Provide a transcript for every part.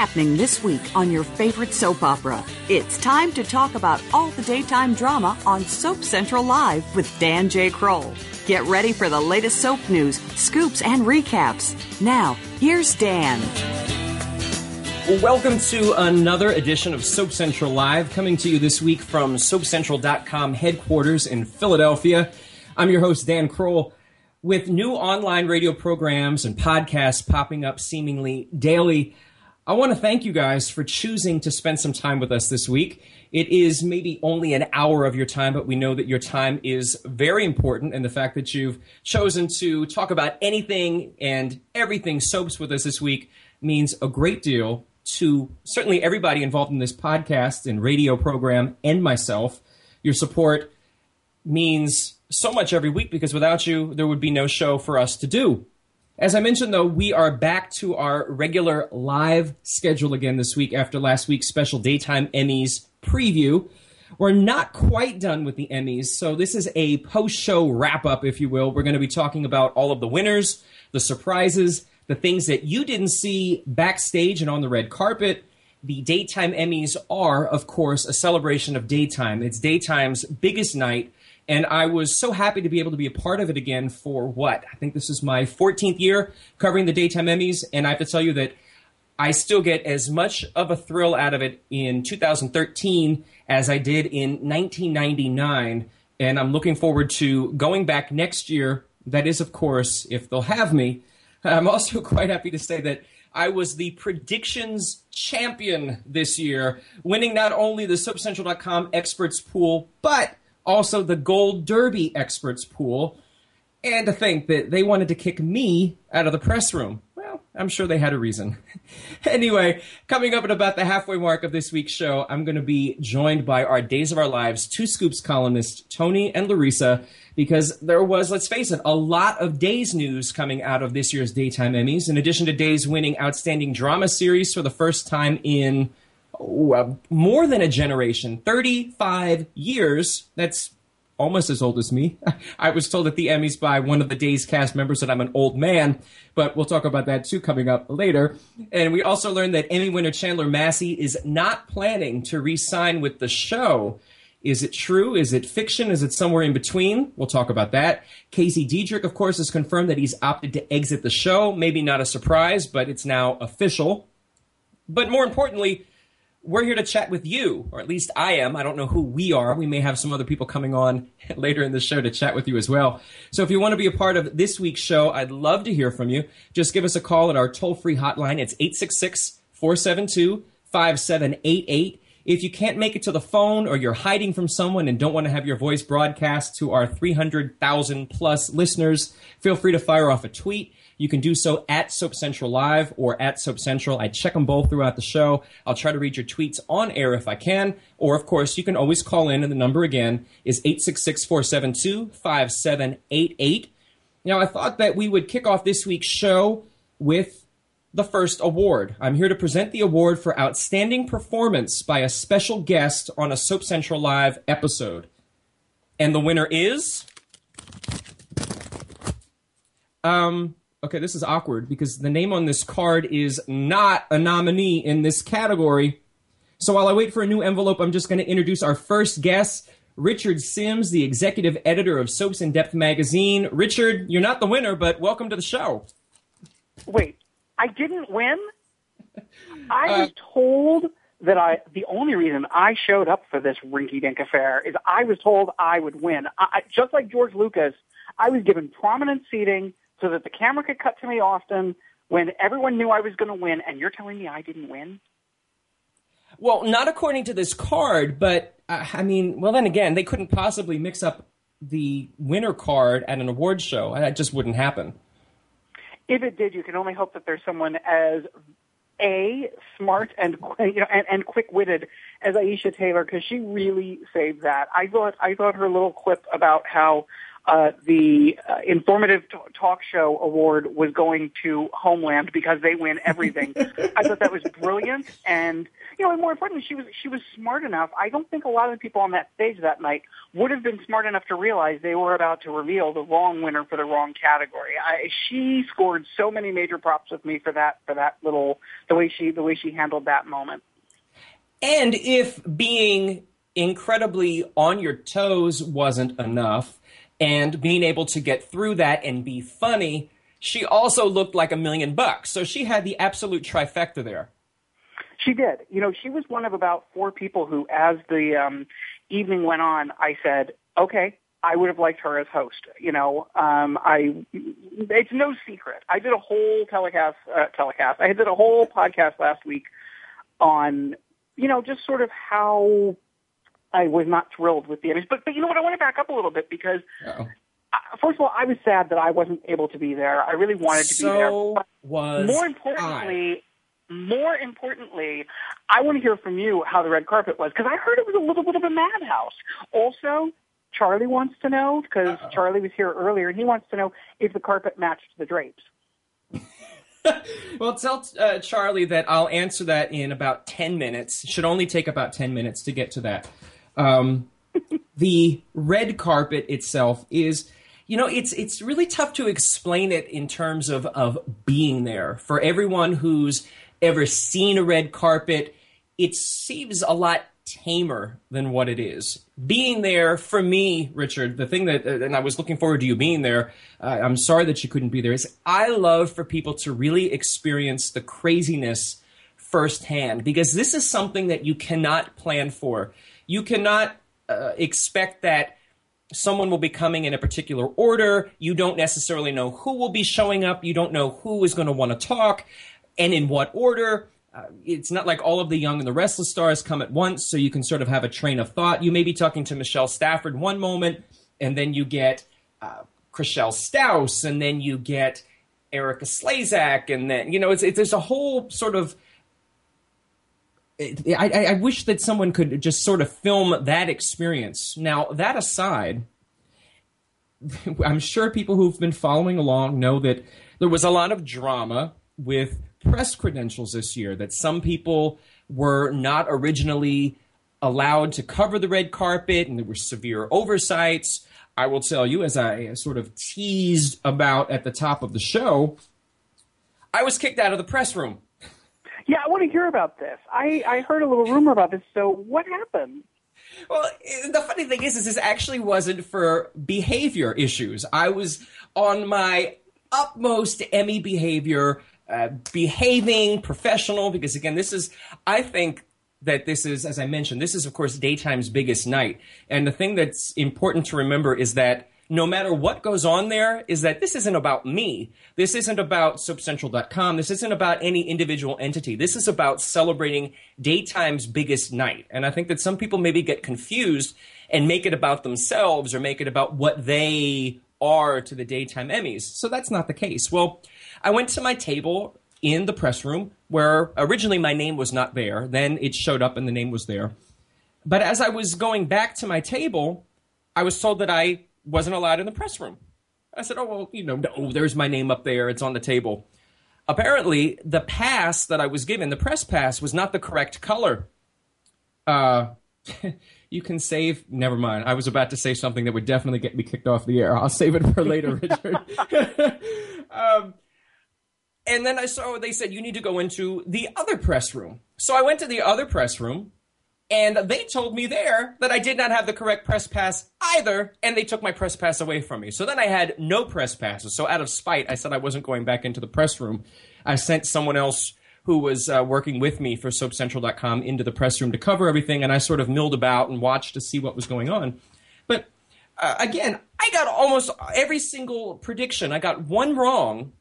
Happening this week on your favorite soap opera? It's time to talk about all the daytime drama on Soap Central Live with Dan J. Kroll. Get ready for the latest soap news, scoops, and recaps. Now, here's Dan. Welcome to another edition of Soap Central Live, coming to you this week from SoapCentral.com headquarters in Philadelphia. I'm your host, Dan Kroll. With new online radio programs and podcasts popping up seemingly daily, I want to thank you guys for choosing to spend some time with us this week. It is maybe only an hour of your time, but we know that your time is very important. And the fact that you've chosen to talk about anything and everything soaps with us this week means a great deal to certainly everybody involved in this podcast and radio program and myself. Your support means so much every week because without you, there would be no show for us to do. As I mentioned, though, we are back to our regular live schedule again this week after last week's special daytime Emmys preview. We're not quite done with the Emmys, so this is a post show wrap up, if you will. We're going to be talking about all of the winners, the surprises, the things that you didn't see backstage and on the red carpet. The daytime Emmys are, of course, a celebration of daytime. It's daytime's biggest night and I was so happy to be able to be a part of it again for what? I think this is my 14th year covering the daytime Emmys. And I have to tell you that I still get as much of a thrill out of it in 2013 as I did in 1999. And I'm looking forward to going back next year. That is, of course, if they'll have me. I'm also quite happy to say that I was the predictions champion this year, winning not only the SoapCentral.com experts pool, but also the Gold Derby experts pool. And to think that they wanted to kick me out of the press room. Well, I'm sure they had a reason. anyway, coming up at about the halfway mark of this week's show, I'm going to be joined by our Days of Our Lives two scoops columnists, Tony and Larissa, because there was, let's face it, a lot of Days news coming out of this year's Daytime Emmys. In addition to Days winning Outstanding Drama Series for the first time in uh, more than a generation, 35 years. That's almost as old as me. I was told at the Emmys by one of the Days cast members that I'm an old man, but we'll talk about that too coming up later. And we also learned that Emmy winner Chandler Massey is not planning to re sign with the show. Is it true? Is it fiction? Is it somewhere in between? We'll talk about that. Casey Deidrick, of course, has confirmed that he's opted to exit the show. Maybe not a surprise, but it's now official. But more importantly, we're here to chat with you, or at least I am. I don't know who we are. We may have some other people coming on later in the show to chat with you as well. So if you want to be a part of this week's show, I'd love to hear from you. Just give us a call at our toll free hotline. It's 866 472 5788. If you can't make it to the phone or you're hiding from someone and don't want to have your voice broadcast to our 300,000 plus listeners, feel free to fire off a tweet. You can do so at Soap Central Live or at Soap Central. I check them both throughout the show. I'll try to read your tweets on air if I can. Or, of course, you can always call in, and the number again is 866 472 5788. Now, I thought that we would kick off this week's show with the first award. I'm here to present the award for Outstanding Performance by a special guest on a Soap Central Live episode. And the winner is. Um, okay, this is awkward because the name on this card is not a nominee in this category. So while I wait for a new envelope, I'm just going to introduce our first guest, Richard Simms, the executive editor of Soaps in Depth magazine. Richard, you're not the winner, but welcome to the show. Wait, I didn't win? I uh, was told that I the only reason I showed up for this rinky dink affair is I was told I would win. I, just like George Lucas, I was given prominent seating so that the camera could cut to me often when everyone knew I was going to win, and you're telling me I didn't win? Well, not according to this card, but uh, I mean, well, then again, they couldn't possibly mix up the winner card at an award show. That just wouldn't happen. If it did, you can only hope that there's someone as a smart and you know and, and quick-witted as Aisha Tyler because she really saved that. I thought I thought her little clip about how uh, the uh, informative t- talk show award was going to Homeland because they win everything. I thought that was brilliant, and you know, and more importantly, she was she was smart enough. I don't think a lot of the people on that stage that night would have been smart enough to realize they were about to reveal the wrong winner for the wrong category. I, she scored so many major props with me for that for that little the way she the way she handled that moment. And if being incredibly on your toes wasn't enough and being able to get through that and be funny, she also looked like a million bucks. So she had the absolute trifecta there. She did. You know, she was one of about four people who, as the um, evening went on, I said, okay, I would have liked her as host. You know, um, I, it's no secret. I did a whole telecast, uh, telecast. I did a whole podcast last week on, you know, just sort of how I was not thrilled with the image. But, but you know what? I want to back up a little bit because, first of all, I was sad that I wasn't able to be there. I really wanted to so be there. But was more importantly, I. more importantly, I want to hear from you how the red carpet was because I heard it was a little bit of a madhouse. Also, Charlie wants to know because Charlie was here earlier and he wants to know if the carpet matched the drapes. well, tell uh, Charlie that I'll answer that in about 10 minutes. Should only take about 10 minutes to get to that. Um, the red carpet itself is, you know, it's it's really tough to explain it in terms of of being there for everyone who's ever seen a red carpet. It seems a lot tamer than what it is. Being there for me, Richard, the thing that, and I was looking forward to you being there. Uh, I'm sorry that you couldn't be there. Is I love for people to really experience the craziness firsthand because this is something that you cannot plan for you cannot uh, expect that someone will be coming in a particular order. You don't necessarily know who will be showing up. You don't know who is going to want to talk and in what order. Uh, it's not like all of the young and the restless stars come at once, so you can sort of have a train of thought. You may be talking to Michelle Stafford one moment, and then you get uh, Chrishell Stause, and then you get Erika Slezak, and then you know it's, it's there's a whole sort of I, I, wish that someone could just sort of film that experience. Now, that aside, I'm sure people who've been following along know that there was a lot of drama with press credentials this year, that some people were not originally allowed to cover the red carpet, and there were severe oversights. I will tell you, as I sort of teased about at the top of the show, I was kicked out of the press room yeah, I want to hear about this. I, I heard a little rumor about this. So what happened? Well, the funny thing is, is this actually wasn't for behavior issues. I was on my utmost Emmy behavior, uh, behaving professional, because again, this is, I think that this is, as I mentioned, this is of course daytime's biggest night. And the thing that's important to remember is that no matter what goes on there, is that this isn't about me. This isn't about SoapCentral.com. This isn't about any individual entity. This is about celebrating daytime's biggest night. And I think that some people maybe get confused and make it about themselves or make it about what they are to the daytime Emmys. So that's not the case. Well, I went to my table in the press room where originally my name was not there. Then it showed up and the name was there. But as I was going back to my table, I was told that I wasn't allowed in the press room. I said, oh, well, you know, no, there's my name up there. It's on the table. Apparently, the pass that I was given, the press pass, was not the correct color. Uh, you can save. Never mind. I was about to say something that would definitely get me kicked off the air. I'll save it for later, Richard. um, and then I saw they said you need to go into the other press room. So I went to the other press room and they told me there that I did not have the correct press pass either, and they took my press pass away from me. So then I had no press passes. So out of spite, I said I wasn't going back into the press room. I sent someone else who was uh, working with me for SoapCentral.com into the press room to cover everything, and I sort of milled about and watched to see what was going on. But uh, again, I got almost every single prediction. I got one wrong,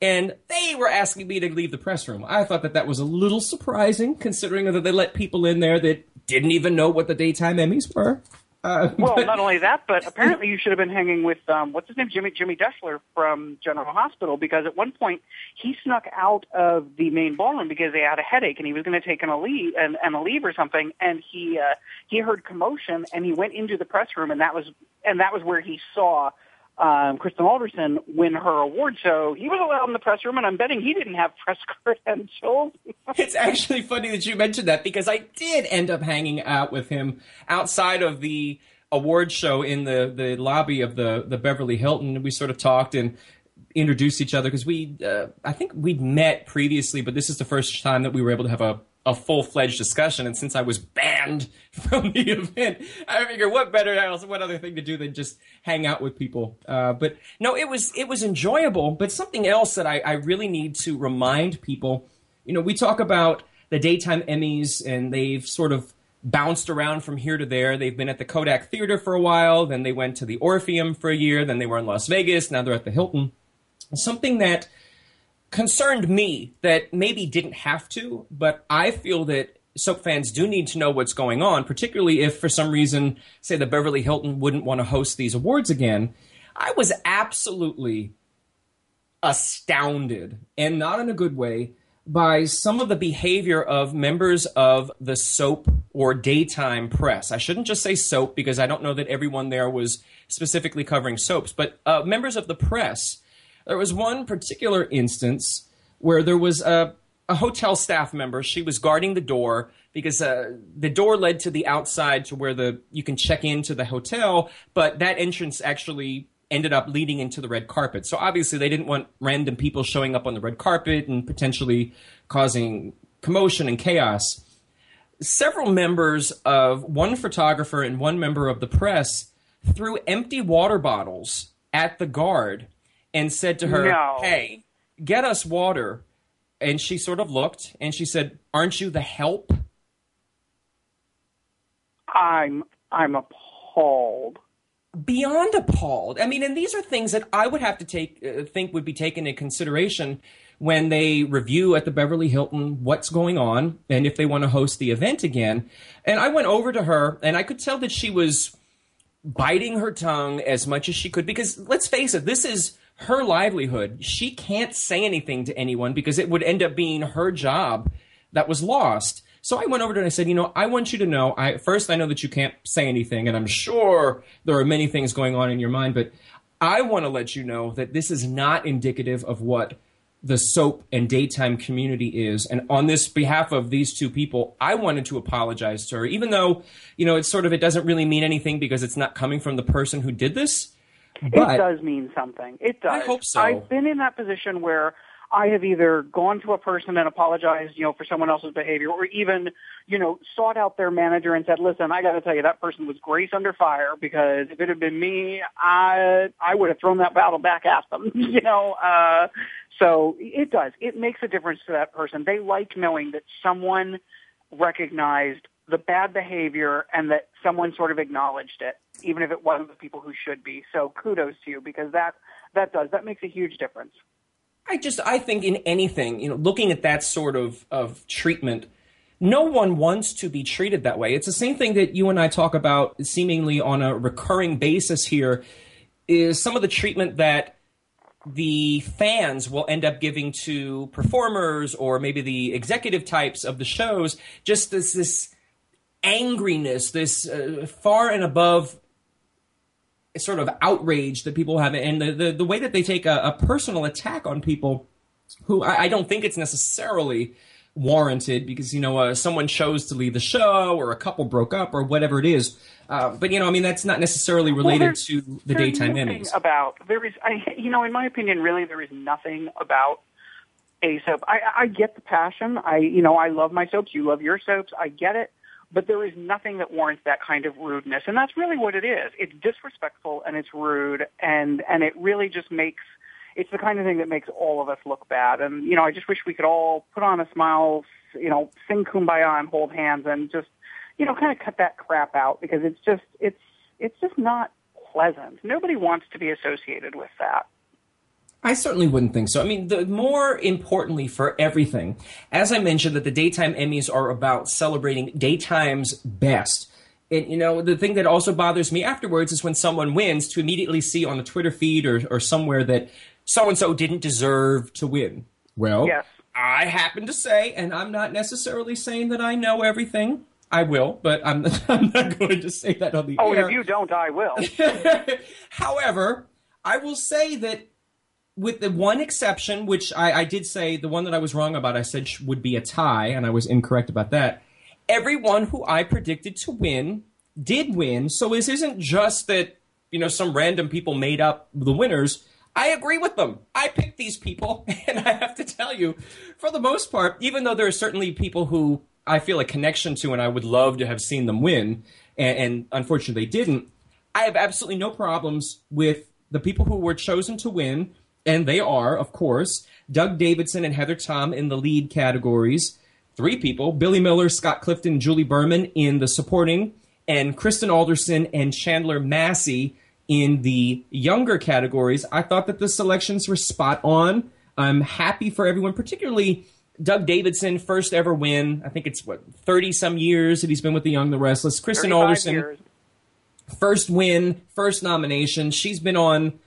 and they were asking me to leave the press room. I thought that that was a little surprising, considering that they let people in there that didn't even know what the daytime Emmys were. Uh, well, but, not only that, but apparently you should have been hanging with um, what's his name, Jimmy Jimmy Deshler from General Hospital, because at one point he snuck out of the main ballroom because they had a headache and he was going to take an a leave and, and a leave or something, and he uh, he heard commotion and he went into the press room and that was and that was where he saw um, Kristen Alderson win her award. So he was allowed in the press room, and I'm betting he didn't have press credentials. it's actually funny that you mentioned that because I did end up hanging out with him outside of the award show in the, the lobby of the, the Beverly Hilton. We sort of talked and introduced each other because we, uh, I think we'd met previously, but this is the first time that we were able to have a a full fledged discussion. And since I was banned from the event, I figure what better else, what other thing to do than just hang out with people. Uh, but no, it was it was enjoyable. But something else that I, I really need to remind people, you know, we talk about the daytime Emmys, and they've sort of bounced around from here to there. They've been at the Kodak Theater for a while, then they went to the Orpheum for a year, then they were in Las Vegas, now they're at the Hilton. Something that concerned me that maybe didn't have to, but I feel that soap fans do need to know what's going on, particularly if for some reason, say the Beverly Hilton wouldn't want to host these awards again. I was absolutely astounded, and not in a good way, by some of the behavior of members of the soap or daytime press. I shouldn't just say soap because I don't know that everyone there was specifically covering soaps, but uh, members of the press there was one particular instance where there was a, a hotel staff member. She was guarding the door because uh, the door led to the outside to where the you can check into the hotel, but that entrance actually ended up leading into the red carpet. So obviously they didn't want random people showing up on the red carpet and potentially causing commotion and chaos. Several members of one photographer and one member of the press threw empty water bottles at the guard and said to her, no. "Hey, get us water." And she sort of looked and she said, "Aren't you the help?" I'm I'm appalled. Beyond appalled. I mean, and these are things that I would have to take uh, think would be taken into consideration when they review at the Beverly Hilton what's going on and if they want to host the event again. And I went over to her and I could tell that she was biting her tongue as much as she could because let's face it, this is her livelihood. She can't say anything to anyone because it would end up being her job that was lost. So I went over to her and I said, you know, I want you to know, I first I know that you can't say anything, and I'm sure there are many things going on in your mind, but I want to let you know that this is not indicative of what the soap and daytime community is. And on this behalf of these two people, I wanted to apologize to her, even though, you know, it's sort of it doesn't really mean anything because it's not coming from the person who did this. But it does mean something. It does. I hope so. I've been in that position where I have either gone to a person and apologized, you know, for someone else's behavior, or even, you know, sought out their manager and said, "Listen, I got to tell you, that person was grace under fire because if it had been me, I I would have thrown that battle back at them." you know, uh, so it does. It makes a difference to that person. They like knowing that someone recognized the bad behavior and that someone sort of acknowledged it, even if it wasn't the people who should be. So kudos to you because that that does that makes a huge difference. I just I think in anything, you know, looking at that sort of of treatment, no one wants to be treated that way. It's the same thing that you and I talk about seemingly on a recurring basis here is some of the treatment that the fans will end up giving to performers or maybe the executive types of the shows just this this angriness, this uh, far and above sort of outrage that people have, and the, the, the way that they take a, a, personal attack on people who I, I, don't think it's necessarily warranted because, you know, uh, someone chose to leave the show or a couple broke up or whatever it is. Uh, but, you know, I mean, that's not necessarily related well, to the daytime Emmys. About, there is, I, you know, in my opinion, really, there is nothing about a soap. I, I get the passion. I, you know, I love my soaps. You love your soaps. I get it but there is nothing that warrants that kind of rudeness. And that's really what it is. It's disrespectful and it's rude and, and it really just makes, it's the kind of thing that makes all of us look bad. And, you know, I just wish we could all put on a smile, you know, sing kumbaya and hold hands and just, you know, kind of cut that crap out because it's just, it's, it's just not pleasant. Nobody wants to be associated with that. I certainly wouldn't think so. I mean, the more importantly for everything, as I mentioned, that the daytime Emmys are about celebrating daytime's best. And you know, the thing that also bothers me afterwards is when someone wins to immediately see on the Twitter feed or, or somewhere that so and so didn't deserve to win. Well, Yes. I happen to say, and I'm not necessarily saying that I know everything. I will, but I'm, I'm not going to say that on the Oh, air. if you don't, I will. However, I will say that with the one exception, which I, I did say, the one that I was wrong about, I said would be a tie, and I was incorrect about that. Everyone who I predicted to win did win. So this isn't just that, you know, some random people made up the winners. I agree with them. I picked these people, and I have to tell you, for the most part, even though there are certainly people who I feel a connection to and I would love to have seen them win, and, and unfortunately they didn't, I have absolutely no problems with the people who were chosen to win, and they are, of course, Doug Davidson and Heather Tom in the lead categories. Three people Billy Miller, Scott Clifton, Julie Berman in the supporting, and Kristen Alderson and Chandler Massey in the younger categories. I thought that the selections were spot on. I'm happy for everyone, particularly Doug Davidson, first ever win. I think it's what, 30 some years that he's been with the Young the Restless. Kristen Alderson years. first win, first nomination. She's been on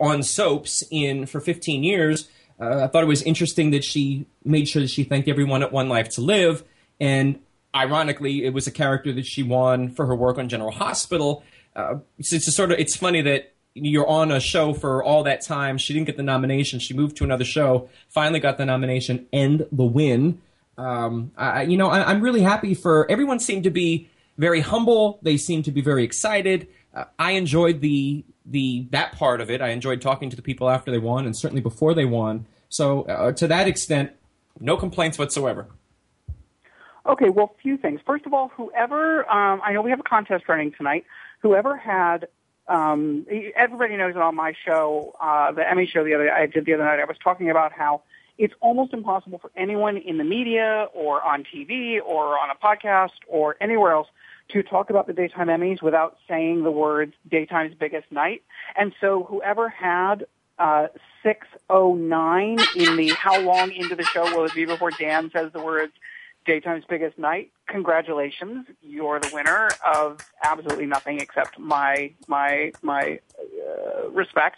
on soaps in for 15 years. Uh, I thought it was interesting that she made sure that she thanked everyone at One Life to Live, and ironically, it was a character that she won for her work on General Hospital. Uh, it's, sort of it's funny that you're on a show for all that time. She didn't get the nomination. She moved to another show, finally got the nomination and the win. Um, I, you know, I, I'm really happy for everyone. Seemed to be very humble. They seemed to be very excited. Uh, I enjoyed the the that part of it. I enjoyed talking to the people after they won, and certainly before they won. So uh, to that extent, no complaints whatsoever. Okay, well, a few things. First of all, whoever, um, I know we have a contest running tonight. Whoever had, um, everybody knows that on my show, uh, the Emmy show the other I did the other night, I was talking about how it's almost impossible for anyone in the media or on TV or on a podcast or anywhere else to talk about the daytime Emmys without saying the words daytime's biggest night. And so whoever had uh, 609 in the how long into the show will it be before Dan says the words daytime's biggest night. Congratulations, you're the winner of absolutely nothing except my my my uh, respect.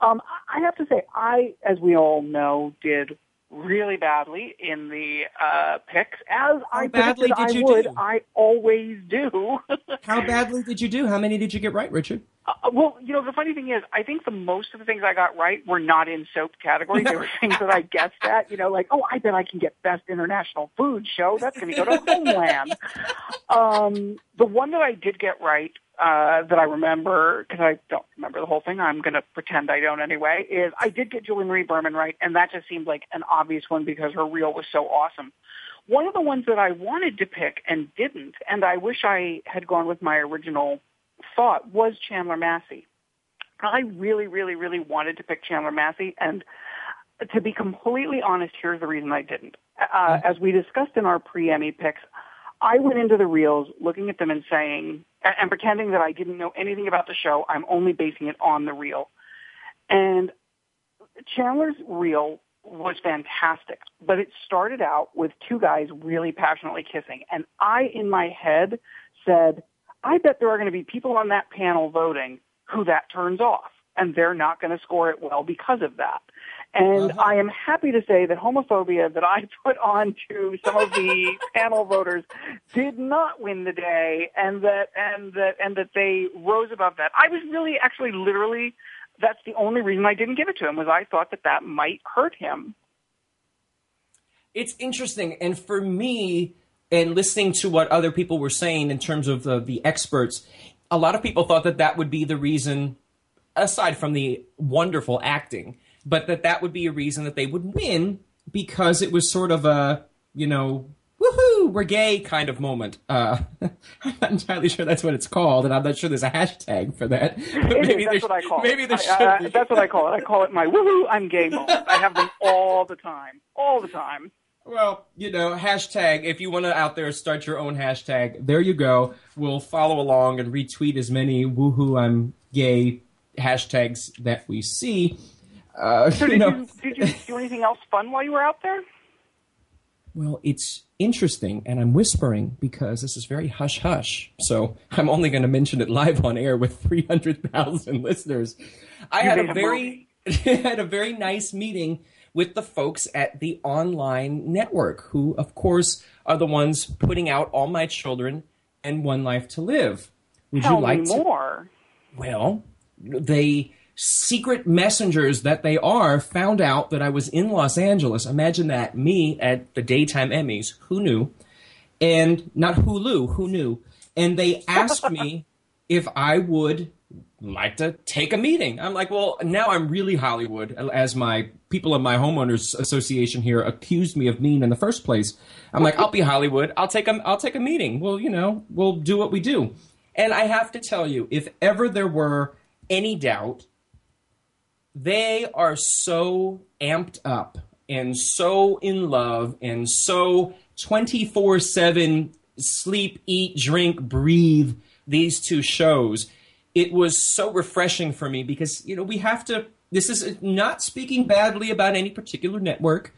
Um, I have to say, I, as we all know, did really badly in the uh, picks, as I badly did I you would. do? I always do. How badly did you do? How many did you get right, Richard? Uh, well, you know, the funny thing is, I think the most of the things I got right were not in soap category. They were things that I guessed at. You know, like, oh, I bet I can get best international food show. That's going to go to Homeland. Um, the one that I did get right, uh, that I remember, because I don't remember the whole thing, I'm going to pretend I don't anyway, is I did get Julie Marie Berman right, and that just seemed like an obvious one because her reel was so awesome. One of the ones that I wanted to pick and didn't, and I wish I had gone with my original thought, was Chandler Massey. I really, really, really wanted to pick Chandler Massey, and to be completely honest, here's the reason I didn't. Uh, as we discussed in our pre-Emmy picks, I went into the reels looking at them and saying, and, pretending that I didn't know anything about the show. I'm only basing it on the reel. And Chandler's reel was fantastic, but it started out with two guys really passionately kissing. And I, in my head, said, I bet there are going to be people on that panel voting who that turns off, and they're not going to score it well because of that. And Uh-huh. I am happy to say that homophobia that I put on to some of the panel voters did not win the day, and that and that and that they rose above that. I was really, actually, literally, that's the only reason I didn't give it to him was I thought that that might hurt him. it's interesting and for me and listening to what other people were saying in terms of the, the experts a lot of people thought that that would be the reason aside from the wonderful acting but that that would be a reason that they would win because it was sort of a you know woohoo we're gay kind of moment uh, i'm not entirely sure that's what it's called and i'm not sure there's a hashtag for that but It is, maybe that's what I call maybe it. there I- should uh. That's what I call it. I call it my woohoo, I'm gay moment. I have them all the time. All the time. Well, you know, hashtag, if you want to out there start your own hashtag, there you go. We'll follow along and retweet as many woohoo I'm gay hashtags that we see. Uh, so you did know, you did you do anything else fun while you were out there? Well, it's interesting, and I'm whispering because this is very hush hush. So I'm only going to mention it live on air with 300,000 listeners. I You had a a very had a very nice meeting with the folks at the online network, who, of course, are the ones putting out All My Children and One Life to Live. Would Tell you like me to? more. Well, they secret messengers that they are found out that I was in Los Angeles. Imagine that me at the daytime Emmys. Who knew? And not Hulu. Who knew? And they asked me if I would like to take a meeting. I'm like, well, now I'm really Hollywood, as my people in my homeowners association here accused me of being in the first place. I'm like, I'll be Hollywood. I'll take a, I'll take a meeting. Well, you know, we'll do what we do. And I have to tell you, if ever there were any doubt, they are so amped up and so in love and so 24 7 sleep, eat, drink, breathe these two shows. It was so refreshing for me because, you know, we have to. This is not speaking badly about any particular network.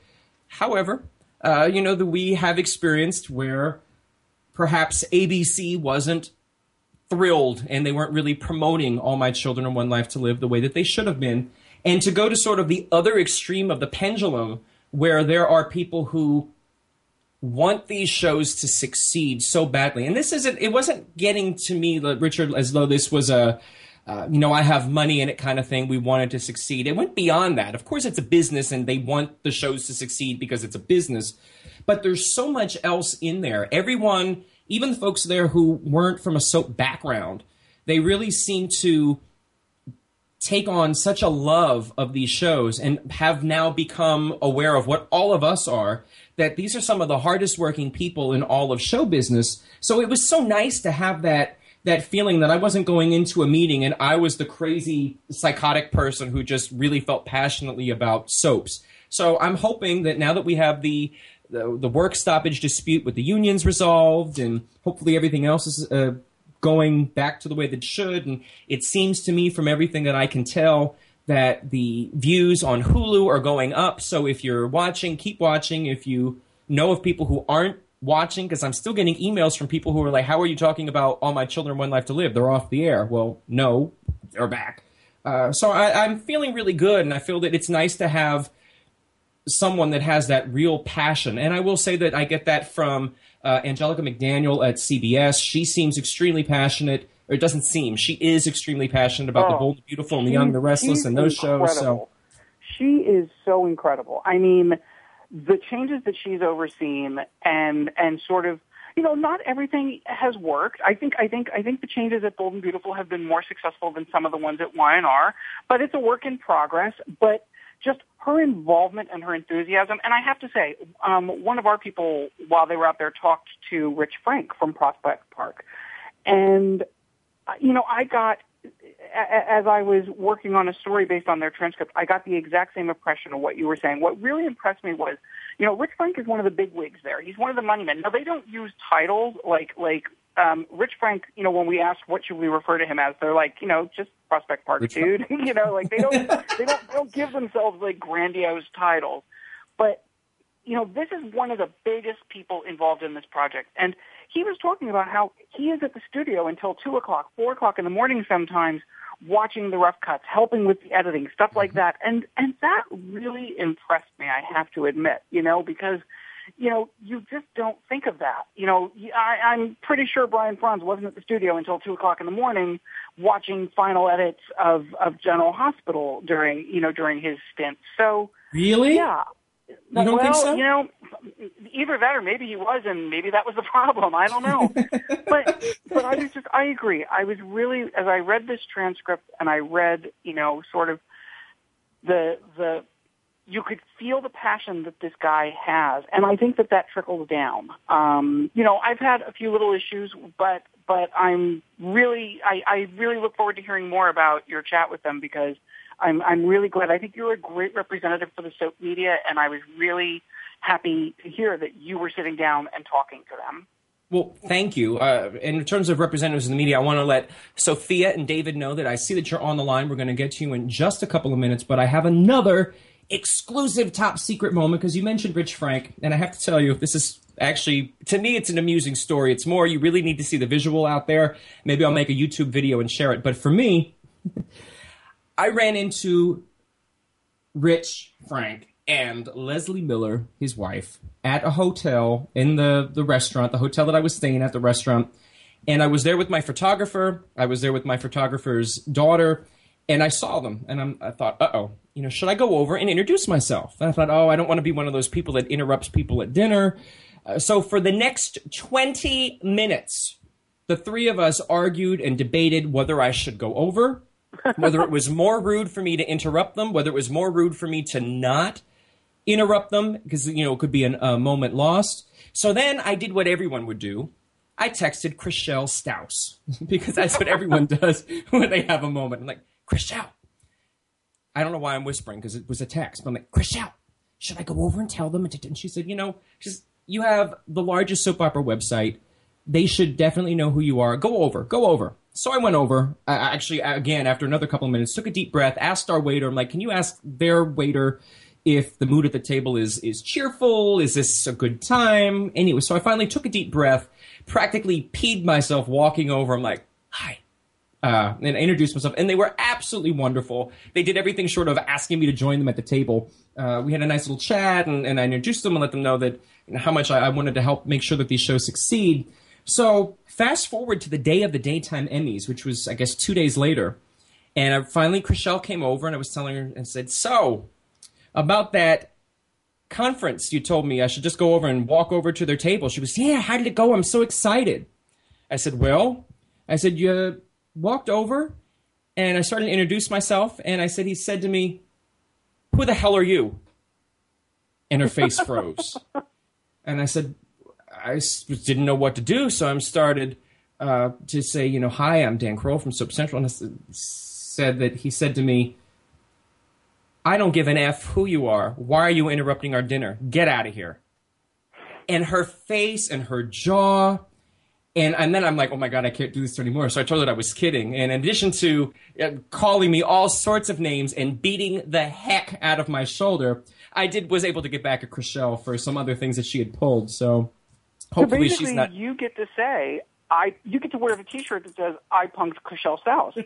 However, uh, you know, that we have experienced where perhaps ABC wasn't thrilled and they weren't really promoting All My Children and One Life to Live the way that they should have been. And to go to sort of the other extreme of the pendulum where there are people who want these shows to succeed so badly. And this isn't, it wasn't getting to me, Richard, as though this was a, uh, you know, I have money in it kind of thing. We wanted to succeed. It went beyond that. Of course, it's a business and they want the shows to succeed because it's a business. But there's so much else in there. Everyone, even the folks there who weren't from a soap background, they really seem to take on such a love of these shows and have now become aware of what all of us are that these are some of the hardest working people in all of show business. So it was so nice to have that that feeling that I wasn't going into a meeting and I was the crazy psychotic person who just really felt passionately about soaps. So I'm hoping that now that we have the the, the work stoppage dispute with the unions resolved and hopefully everything else is uh, going back to the way that it should and it seems to me from everything that I can tell that the views on Hulu are going up. So if you're watching, keep watching. If you know of people who aren't watching, because I'm still getting emails from people who are like, "How are you talking about All My Children, One Life to Live? They're off the air." Well, no, they're back. Uh, so I, I'm feeling really good, and I feel that it's nice to have someone that has that real passion. And I will say that I get that from uh, Angelica McDaniel at CBS. She seems extremely passionate or it doesn't seem she is extremely passionate about Oh, the bold, the beautiful, and the young, and the restless, and those shows. So she is so incredible. I mean, the changes that she's overseen and and sort of you know not everything has worked. I think I think I think the changes at Bold and Beautiful have been more successful than some of the ones at Y&R, but it's a work in progress. But just her involvement and her enthusiasm. And I have to say, um, one of our people, while they were out there, talked to Rich Frank from Prospect Park. And, uh, you know, I got, as I was working on a story based on their transcript, I got the exact same impression of what you were saying. What really impressed me was, you know, Rich Frank is one of the big wigs there. He's one of the money men. Now, they don't use titles like, like, um, Rich Frank, you know, when we ask what should we refer to him as, they're like, you know, just Prospect Park Rich dude. you know, like they don't, they don't, they don't give themselves like grandiose titles. But, you know, this is one of the biggest people involved in this project. And he was talking about how he is at the studio until two o'clock, four o'clock in the morning sometimes, watching the rough cuts, helping with the editing, stuff like that. And and that really impressed me, I have to admit, you know, because you know, you just don't think of that. You know, I, I'm pretty sure Brian Frons wasn't at the studio until two o'clock in the morning watching final edits of, of General Hospital during, you know, during his stint. So, really, yeah. You don't well, think so? you know, either that or maybe he was, and maybe that was the problem. I don't know. but but I was just I agree. I was really as I read this transcript and I read, you know, sort of the the you could feel the passion that this guy has, and I think that that trickles down. Um, you know, I've had a few little issues, but but I'm really I, I really look forward to hearing more about your chat with them because I'm I'm really glad. I think you're a great representative for the soap media, and I was really happy to hear that you were sitting down and talking to them. Well, thank you. Uh, in terms of representatives in the media, I want to let Sophia and David know that I see that you're on the line. We're going to get to you in just a couple of minutes, but I have another exclusive top secret moment because you mentioned Rich Frank, and I have to tell you, this is actually to me it's an amusing story. It's more you really need to see the visual out there. Maybe I'll make a YouTube video and share it. But for me, I ran into Rich Frank and Leslie Miller, his wife, at a hotel in the, the restaurant, the hotel that I was staying at, the restaurant. And I was there with my photographer. I was there with my photographer's daughter. And I saw them. And I'm, I thought, uh oh, you know, should I go over and introduce myself? And I thought, oh, I don't want to be one of those people that interrupts people at dinner. Uh, so for the next 20 minutes, the three of us argued and debated whether I should go over, whether it was more rude for me to interrupt them, whether it was more rude for me to not interrupt them because you know it could be an, a moment lost. So then I did what everyone would do. I texted Chrishell Stause because that's what everyone does when they have a moment. I'm like, Chrishell. I don't know why I'm whispering because it was a text. But I'm like, Chrishell, should I go over and tell them? And she said, you know, she's, you have the largest soap opera website. They should definitely know who you are. Go over, go over. So I went over. I actually, again, after another couple of minutes, took a deep breath, asked our waiter. I'm like, can you ask their waiter if the mood at the table is is cheerful. Is this a good time? Anyway, so I finally took a deep breath, practically peed myself walking over. I'm like, hi. Uh, and I introduced myself, and they were absolutely wonderful. They did everything short of asking me to join them at the table. Uh, we had a nice little chat, and, and I introduced them and let them know that you know, how much I, I wanted to help make sure that these shows succeed. So fast forward to the day of the daytime Emmys, which was I guess two days later, and I, finally Chrishell came over and I was telling her and said, "So, about that conference you told me I should just go over and walk over to their table. She was, Yeah, how did it go? I'm so excited. I said, Well, I said, You walked over and I started to introduce myself. And I said, He said to me, Who the hell are you? And her face froze. and I said, I didn't know what to do. So I started uh, to say, You know, hi, I'm Dan Kroll from Soap Central. And I said that he said to me, I don't give an F who you are. Why are you interrupting our dinner? Get out of here. And her face and her jaw. And, and then I'm like, oh my God, I can't do this anymore. So I told her I was kidding. And in addition to uh, calling me all sorts of names and beating the heck out of my shoulder, I did was able to get back at Chrishell for some other things that she had pulled. So hopefully so she's not. You get to say, I you get to wear the T-shirt that says "I punked Chrishell Stause,"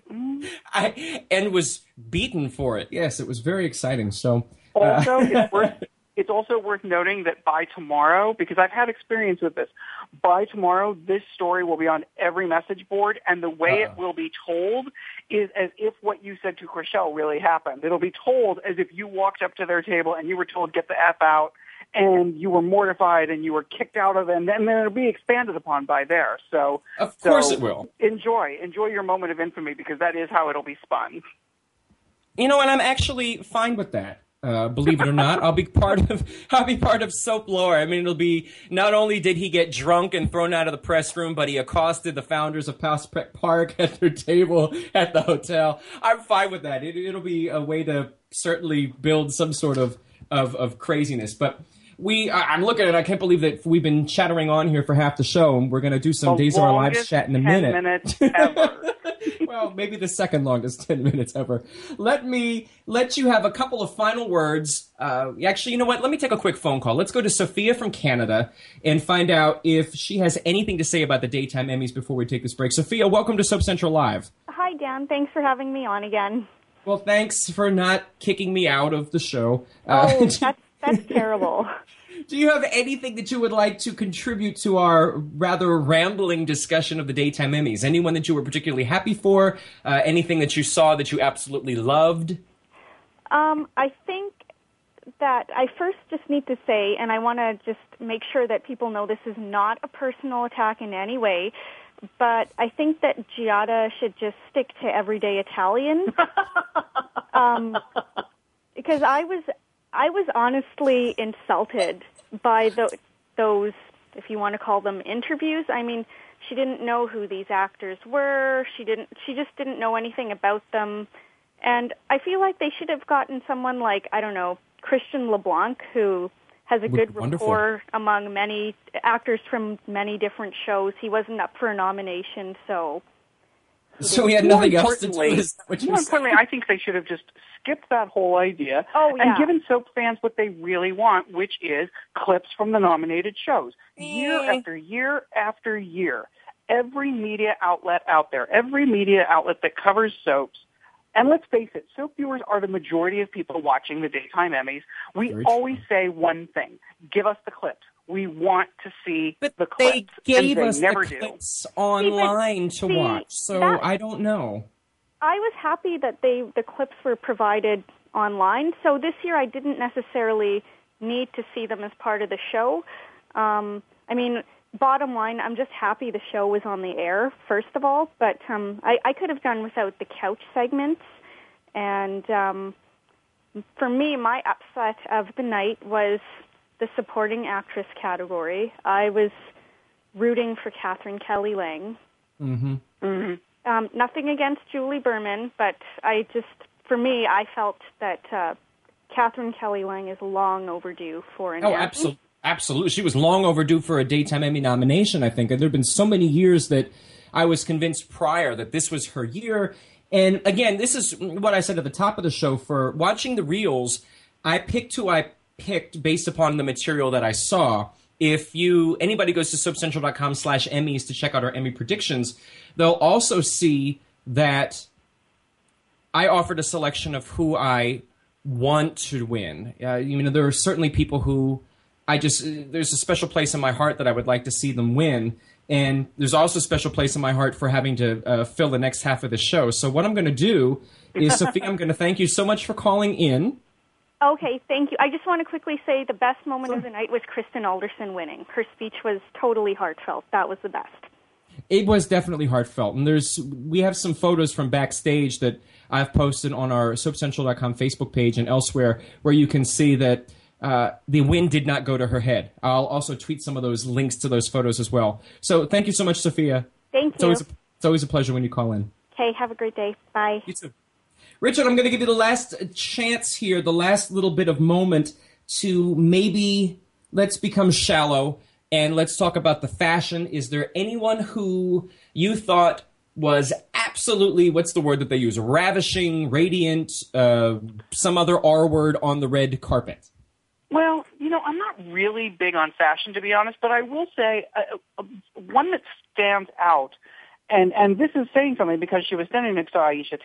I and was beaten for it. Yes, it was very exciting. So uh, also, it's, worth, it's also worth noting that by tomorrow, because I've had experience with this, by tomorrow this story will be on every message board, and the way uh, it will be told is as if what you said to Chrishell really happened. It'll be told as if you walked up to their table and you were told, "Get the f out." and you were mortified and you were kicked out of it, and then it'll be expanded upon by there. So, of course, so it will. Enjoy, enjoy your moment of infamy because that is how it'll be spun. You know, and I'm actually fine with that. Uh, believe it or not, I'll be part of I'll be part of soap lore. I mean, it'll be not only did he get drunk and thrown out of the press room, but he accosted the founders of Prospect Park at their table at the hotel. I'm fine with that. It, it'll be a way to certainly build some sort of of, of craziness, but we I, am looking at it. I can't believe that we've been chattering on here for half the show, and we're going to do some the Days of Our Lives chat in a minute. well, maybe the second longest ten minutes ever. Let me let you have a couple of final words. Uh, actually, you know what? Let me take a quick phone call. Let's go to Sophia from Canada and find out if she has anything to say about the daytime Emmys before we take this break. Sophia, welcome to Soap Central Live. Hi, Dan. Thanks for having me on again. Well, thanks for not kicking me out of the show. Oh, uh, that's that's terrible. Do you have anything that you would like to contribute to our rather rambling discussion of the daytime Emmys? Anyone that you were particularly happy for? Uh, anything that you saw that you absolutely loved? Um, I think that I first just need to say, and I want to just make sure that people know this is not a personal attack in any way, but I think that Giada should just stick to everyday Italian. um, because I was I was honestly insulted by the, those, if you want to call them interviews. I mean, she didn't know who these actors were. She didn't. She just didn't know anything about them. And I feel like they should have gotten someone like I don't know Christian LeBlanc, who has a good Wonderful. rapport among many actors from many different shows. He wasn't up for a nomination, so So he had nothing else to do. importantly- Is that what you're More saying? importantly, I think they should have just skipped that whole idea Oh, yeah. and given soap fans what they really want, which is clips from the nominated shows. Year after year after year, every media outlet out there, every media outlet that covers soaps, and let's face it, soap viewers are the majority of people watching the daytime Emmys. We Very always say one thing: give us the clips. We want to see But the they clips. gave and they us never the do. clips online to see, watch, so that- I don't know. I was happy that they the clips were provided online. So this year I didn't necessarily need to see them as part of the show. Um, I mean, bottom line, I'm just happy the show was on the air first of all. But um, I, I could have done without the couch segments. And um, for me, my upset of the night was the supporting actress category. I was rooting for Katherine Kelly Lang. Mm-hmm. Um, nothing against Julie Berman, but I just, for me, I felt that uh, Katherine Kelly Lang is long overdue for an Oh, Emmy. absolutely. Absolutely. She was long overdue for a daytime Emmy nomination, I think. And there have been so many years that I was convinced prior that this was her year. And again, this is what I said at the top of the show for watching the reels. I picked who I picked based upon the material that I saw. If you anybody goes to soapcentral.com slash Emmys to check out our Emmy predictions, they'll also see that I offered a selection of who I want to win. Uh, you know, there are certainly people who I just there's a special place in my heart that I would like to see them win, and there's also a special place in my heart for having to uh, fill the next half of the show. So what I'm going to do is, Sophia, I'm going to thank you so much for calling in. Okay, thank you. I just want to quickly say the best moment of the night was Kristen Alderson winning. Her speech was totally heartfelt. That was the best. It was definitely heartfelt, and there's we have some photos from backstage that I've posted on our SoapCentral.com Facebook page and elsewhere, where you can see that uh, the win did not go to her head. I'll also tweet some of those links to those photos as well. So thank you so much, Sophia. Thank It's you. always a, it's always a pleasure when you call in. Okay, have a great day. Bye. You too. Richard, I'm going to give you the last chance here, the last little bit of moment to maybe let's become shallow and let's talk about the fashion. Is there anyone who you thought was absolutely, what's the word that they use? Ravishing, radiant, uh, some other R word on the red carpet? Well, you know, I'm not really big on fashion, to be honest, but I will say uh, uh, one that stands out, and and this is saying something because she was standing next to Aisha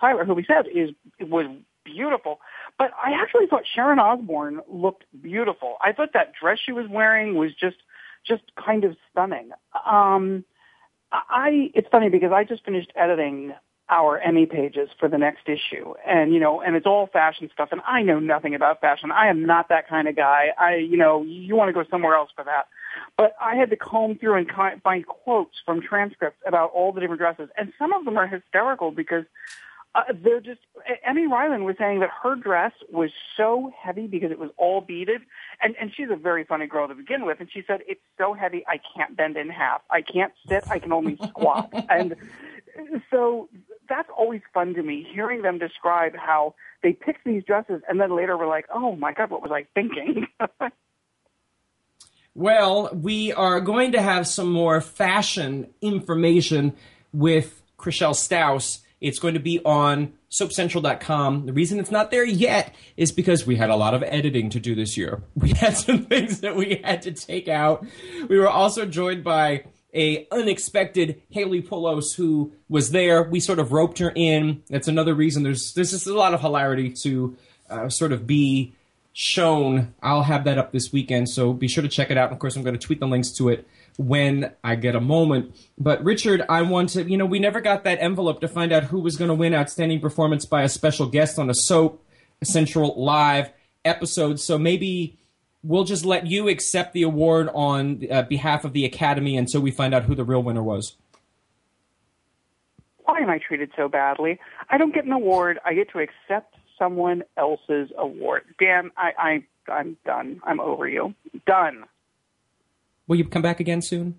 Tyler, who we said is was beautiful. But I actually thought Sharon Osbourne looked beautiful. I thought that dress she was wearing was just just kind of stunning. Um, I it's funny because I just finished editing our Emmy pages for the next issue, and you know, and it's all fashion stuff, and I know nothing about fashion. I am not that kind of guy. I, you know, you want to go somewhere else for that. But I had to comb through and find quotes from transcripts about all the different dresses, and some of them are hysterical because uh, they're just. Emme Rylan was saying that her dress was so heavy because it was all beaded, and and she's a very funny girl to begin with, and she said it's so heavy I can't bend in half, I can't sit, I can only squat, and so that's always fun to me hearing them describe how they picked these dresses and then later were like, oh my god, what was I thinking? Well, we are going to have some more fashion information with Chrishell Stause. It's going to be on soapcentral.com. The reason it's not there yet is because we had a lot of editing to do this year. We had some things that we had to take out. We were also joined by a unexpected Haley Pullos who was there. We sort of roped her in. That's another reason there's there's just a lot of hilarity to uh, sort of be shown. I'll have that up this weekend, so be sure to check it out. Of course, I'm going to tweet the links to it when I get a moment. But Richard, I want to, you know, we never got that envelope to find out who was going to win Outstanding Performance by a special guest on a Soap Central Live episode. So maybe we'll just let you accept the award on uh, behalf of the Academy until we find out who the real winner was. Why am I treated so badly? I don't get an award. I get to accept someone else's award. Dan, I, I I'm done. I'm over you. Done. Will you come back again soon?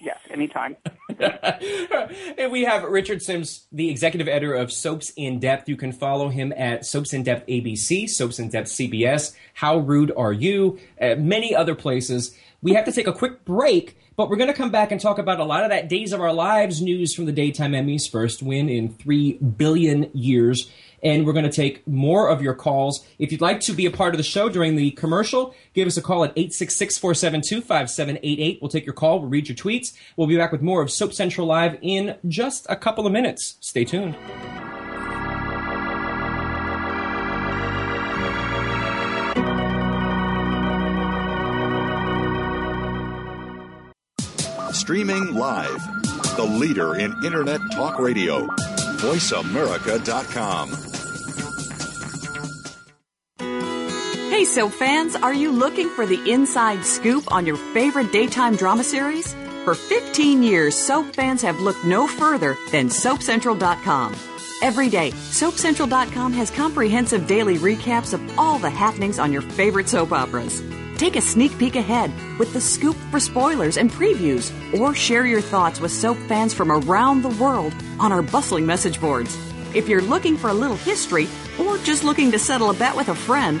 Yes, anytime. and we have Richard Simms, the executive editor of Soaps in Depth. You can follow him at Soaps in Depth ABC, Soaps in Depth CBS, How Rude Are You, uh, many other places. We have to take a quick break, but we're going to come back and talk about a lot of that Days of Our Lives news from the Daytime Emmys, first win in three billion years and we're going to take more of your calls. If you'd like to be a part of the show during the commercial, give us a call at 866-472-5788. We'll take your call. We'll read your tweets. We'll be back with more of Soap Central Live in just a couple of minutes. Stay tuned. Streaming live, the leader in Internet talk radio, voiceamerica.com. Hey, soap fans, are you looking for the inside scoop on your favorite daytime drama series? For 15 years, soap fans have looked no further than SoapCentral.com. Every day, SoapCentral.com has comprehensive daily recaps of all the happenings on your favorite soap operas. Take a sneak peek ahead with the scoop for spoilers and previews, or share your thoughts with soap fans from around the world on our bustling message boards. If you're looking for a little history, or just looking to settle a bet with a friend,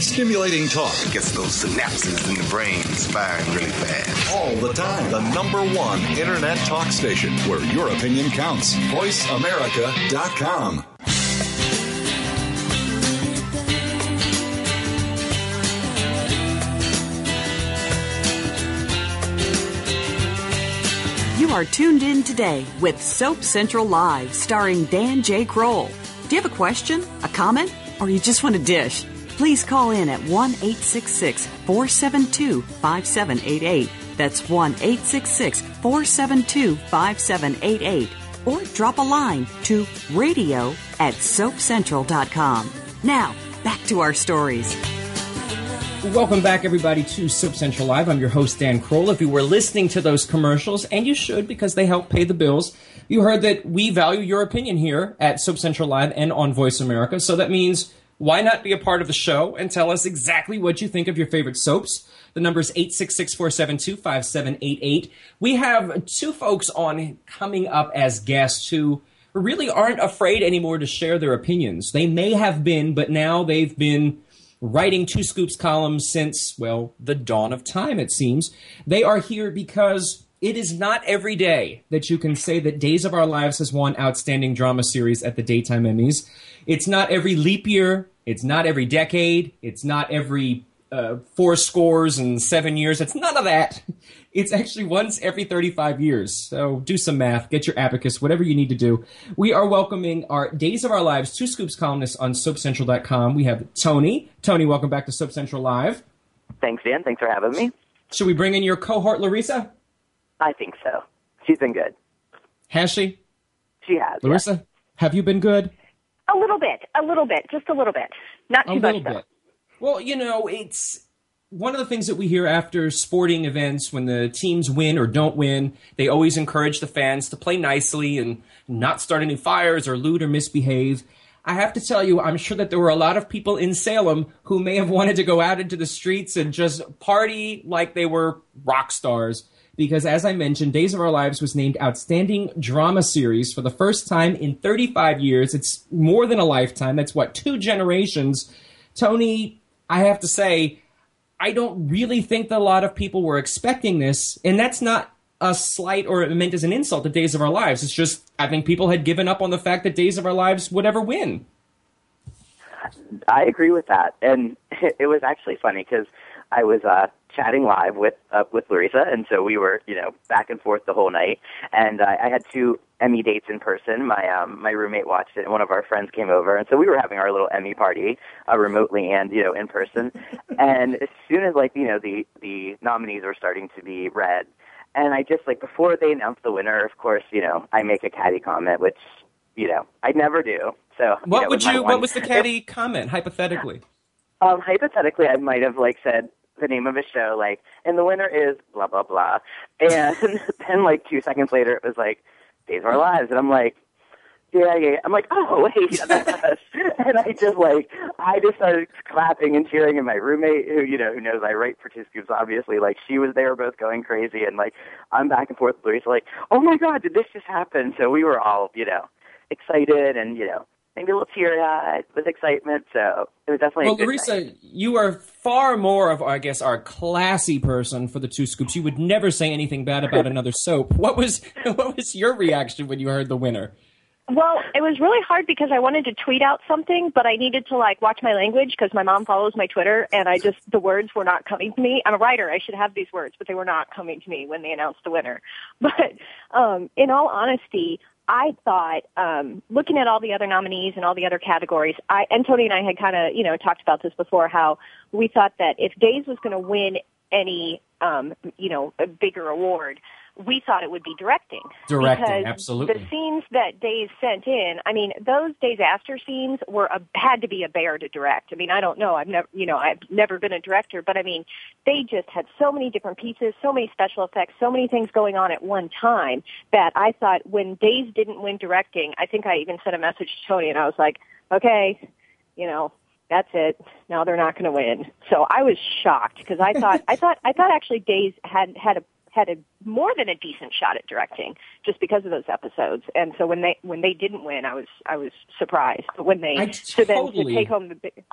Stimulating talk gets those synapses in the brain firing really fast. all the time. The number one internet talk station where your opinion counts. VoiceAmerica.com. You are tuned in today with Soap Central Live, starring Dan J. Kroll. Do you have a question, a comment, or you just want a dish? Please call in at 1 866 472 5788. That's 1 866 472 5788. Or drop a line to radio at soapcentral.com. Now, back to our stories. Welcome back, everybody, to Soap Central Live. I'm your host, Dan Kroll. If you were listening to those commercials, and you should because they help pay the bills, you heard that we value your opinion here at Soap Central Live and on Voice America. So that means why not be a part of the show and tell us exactly what you think of your favorite soaps? The number is 866-472-5788. We have two folks on coming up as guests who really aren't afraid anymore to share their opinions. They may have been, but now they've been writing two scoops columns since, well, the dawn of time, it seems. They are here because it is not every day that you can say that Days of Our Lives has won Outstanding Drama Series at the Daytime Emmys. It's not every leap year. It's not every decade. It's not every uh, four scores and seven years. It's none of that. It's actually once every 35 years. So do some math, get your abacus, whatever you need to do. We are welcoming our Days of Our Lives, two scoops columnists on SoapCentral.com. We have Tony. Tony, welcome back to Soap Central Live. Thanks, Dan. Thanks for having me. Should we bring in your cohort, Larissa? I think so. She's been good. Has she? She has. Larissa, have you been good? A little bit, a little bit, just a little bit. Not A too little much, though. bit. Well, you know, it's one of the things that we hear after sporting events when the teams win or don't win. They always encourage the fans to play nicely and not start any fires or loot or misbehave. I have to tell you, I'm sure that there were a lot of people in Salem who may have wanted to go out into the streets and just party like they were rock stars. Because as I mentioned, Days of Our Lives was named Outstanding Drama Series for the first time in 35 years. It's more than a lifetime. That's what, two generations. Tony, I have to say, I don't really think that a lot of people were expecting this, and that's not a slight or meant as an insult to Days of Our Lives. It's just I think people had given up on the fact that Days of Our Lives would ever win. I agree with that, and it was actually funny because I was uh, chatting live with uh, with Larissa, and so we were, you know, back and forth the whole night. And uh, I had two Emmy dates in person. My um, my roommate watched it, and one of our friends came over, and so we were having our little Emmy party uh, remotely and you know in person. and as soon as like you know the the nominees were starting to be read, and I just like before they announced the winner, of course, you know, I make a catty comment, which you know I never do. So what you know, would you? What was the catty comment hypothetically? Um, hypothetically, I might have like said the name of a show, like, and the winner is blah blah blah, and then like two seconds later, it was like Days of Our Lives, and I'm like, yeah, yeah. I'm like, oh wait, and I just like, I just started clapping and cheering, and my roommate, who you know, who knows I write for Two Scoops, obviously, like she was there, both going crazy, and like I'm back and forth with Louise, like, oh my god, did this just happen? So we were all, you know, excited and you know maybe a little teary eyed with excitement. So it was definitely. Well, Larissa, night. you are far more of, I guess, our classy person for the two scoops. You would never say anything bad about another soap. What was what was your reaction when you heard the winner? Well, it was really hard because I wanted to tweet out something, but I needed to like watch my language because my mom follows my Twitter and I just, the words were not coming to me. I'm a writer. I should have these words, but they were not coming to me when they announced the winner. But, um, in all honesty, I thought, um, looking at all the other nominees and all the other categories, I and Tony and I had kind of, you know, talked about this before. How we thought that if Days was going to win any, um, you know, a bigger award, we thought it would be directing. Directing, absolutely. The scenes that Days sent in, I mean, those disaster scenes were a, had to be a bear to direct. I mean, I don't know. I've never, you know, I've never been a director, but I mean, they just had so many different pieces, so many special effects, so many things going on at one time that I thought when Days didn't win directing, I think I even sent a message to Tony and I was like, okay, you know, that's it. Now they're not going to win. So I was shocked because I thought, I thought, I thought actually Days had had a had a more than a decent shot at directing just because of those episodes. And so when they when they didn't win, I was I was surprised. But when they I so then totally- to take home the big,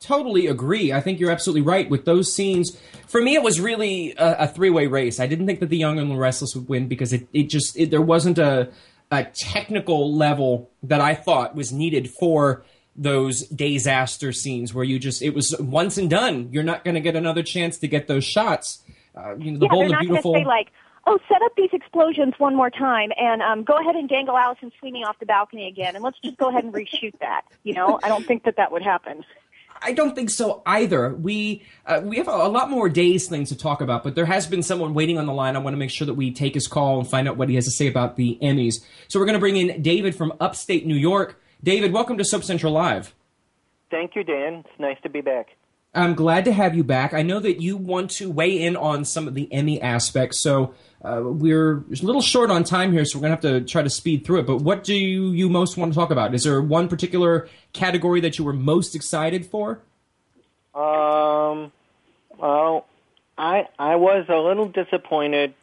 Totally agree. I think you're absolutely right with those scenes. For me, it was really a, a three-way race. I didn't think that the Young and the Restless would win because it, it just it, there wasn't a a technical level that I thought was needed for those disaster scenes where you just it was once and done. You're not going to get another chance to get those shots. Uh, you know, the yeah, bold they're and not going to beautiful. say like. Oh, set up these explosions one more time, and um, go ahead and dangle Alison Sweeney off the balcony again, and let's just go ahead and reshoot that. You know, I don't think that that would happen. I don't think so either. We uh, we have a, a lot more days things to talk about, but there has been someone waiting on the line. I want to make sure that we take his call and find out what he has to say about the Emmys. So we're going to bring in David from upstate New York. David, welcome to Soap Central Live. Thank you, Dan. It's nice to be back. I'm glad to have you back. I know that you want to weigh in on some of the Emmy aspects, so uh, we're a little short on time here, so we're going to have to try to speed through it. But what do you, you most want to talk about? Is there one particular category that you were most excited for? Um, well, I I was a little disappointed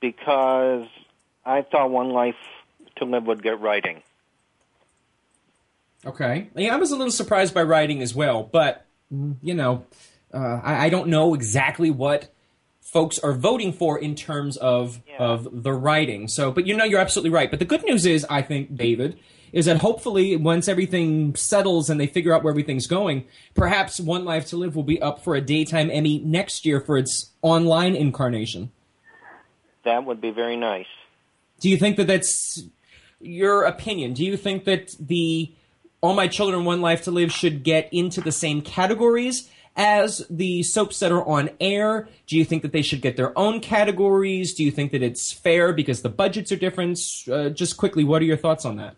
because I thought One Life to Live would get writing. Okay. Yeah, I was a little surprised by writing as well, but you know, uh, I, I don't know exactly what folks are voting for in terms of of the writing. So, but you know, you're absolutely right. But the good news is, I think, David, is that hopefully once everything settles and they figure out where everything's going, perhaps One Life to Live will be up for a daytime Emmy next year for its online incarnation. That would be very nice. Do you think that that's your opinion? Do you think that the All My Children, One Life to Live should get into the same categories as the soaps that are on air? Do you think that they should get their own categories? Do you think that it's fair because the budgets are different? Uh, just quickly, what are your thoughts on that?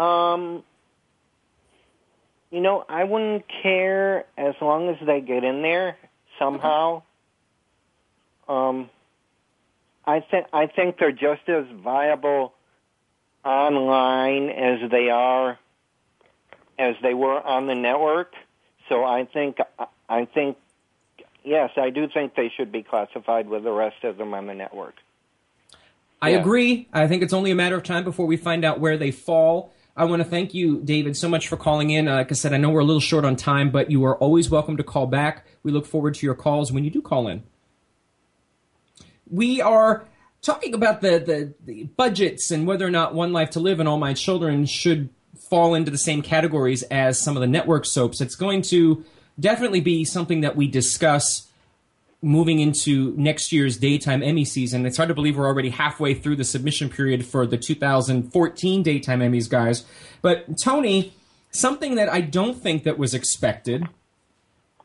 Um, you know, I wouldn't care as long as they get in there somehow. Um, I think I think they're just as viable online as they are as they were on the network. So I think I think yes, I do think they should be classified with the rest of them on the network. I Yeah. agree. I think it's only a matter of time before we find out where they fall. I want to thank you, David, so much for calling in. Uh, like I said, I know we're a little short on time, but you are always welcome to call back. We look forward to your calls when you do call in. we are talking about the, the, the budgets and whether or not One Life to Live and All My Children should fall into the same categories as some of the network soaps. It's going to definitely be something that we discuss moving into next year's daytime Emmy season. It's hard to believe we're already halfway through the submission period for the 2014 daytime Emmys, guys. But Tony, something that I don't think that was expected.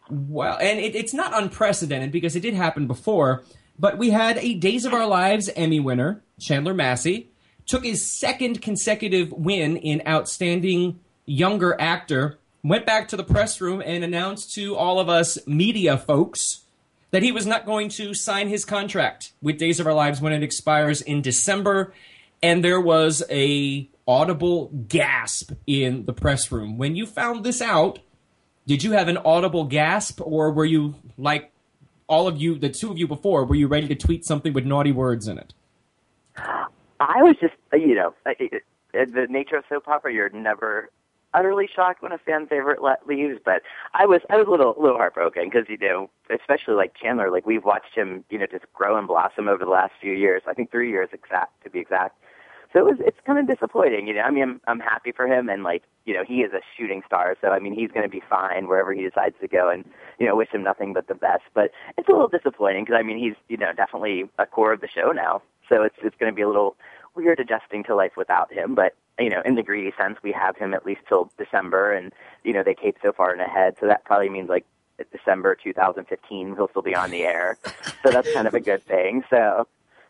Well, and it, it's not unprecedented because it did happen before. But we had a Days of Our Lives Emmy winner, Chandler Massey, took his second consecutive win in Outstanding Younger Actor, went back to the press room and announced to all of us media folks that he was not going to sign his contract with Days of Our Lives when it expires in December. And there was a audible gasp in the press room. When you found this out, did you have an audible gasp or were you like all of you, the two of you before, were you ready to tweet something with naughty words in it? I was just, you know, uh, uh, the nature of soap opera, you're never utterly shocked when a fan favorite le- leaves, but I was I was a little little heartbroken because you know, especially like Chandler, like we've watched him, you know, just grow and blossom over the last few years. I think three years exact to be exact. So it was it's kind of disappointing, you know. I mean, I'm I'm happy for him, and like you know, he is a shooting star, so I mean, he's going to be fine wherever he decides to go, and you know, wish him nothing but the best. But it's a little disappointing because I mean, he's you know definitely a core of the show now, so it's it's going to be a little weird adjusting to life without him. But you know, in the greedy sense, we have him at least till December, and you know, they tape so far in ahead, so that probably means like December 2015 he'll still be on the air. so that's kind of a good thing. So